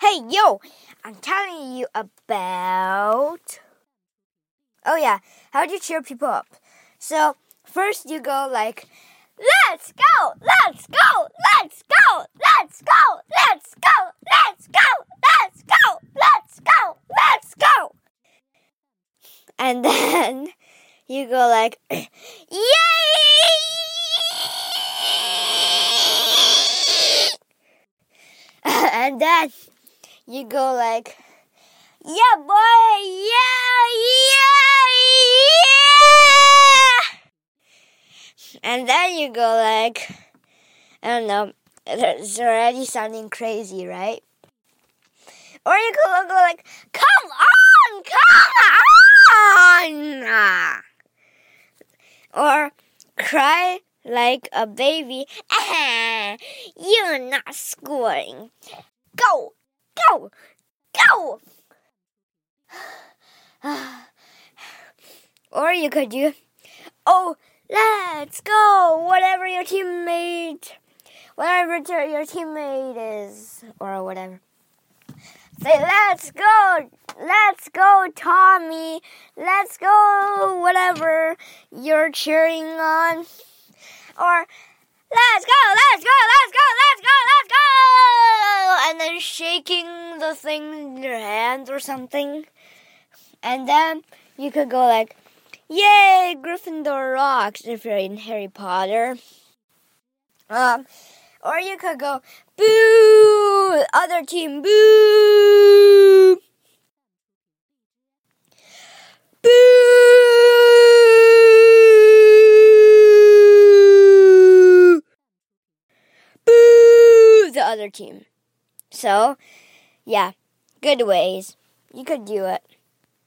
Hey, yo! I'm telling you about. Oh, yeah. How do you cheer people up? So, first you go like, Let's go! Let's go! Let's go! Let's go! Let's go! Let's go! Let's go! Let's go! Let's go! And then you go like, Yay! and then you go like, Yeah, boy! Yeah! Yeah! Yeah! And then you go like, I don't know, it's already sounding crazy, right? Or you could go like, Come on! Come on! Or cry like a baby. Eh, you're not scoring. Go! Go! Or you could do, oh, let's go! Whatever your teammate, whatever your teammate is, or whatever. Say, let's go! Let's go, Tommy! Let's go, whatever you're cheering on. Or, let's go, let's go, let's go, let's go, let's go! And then shaking the thing in your hands or something. And then you could go like, Yay, Gryffindor rocks if you're in Harry Potter. Um, or you could go, Boo! Other team, boo! Boo! Boo! The other team. So, yeah, good ways. You could do it.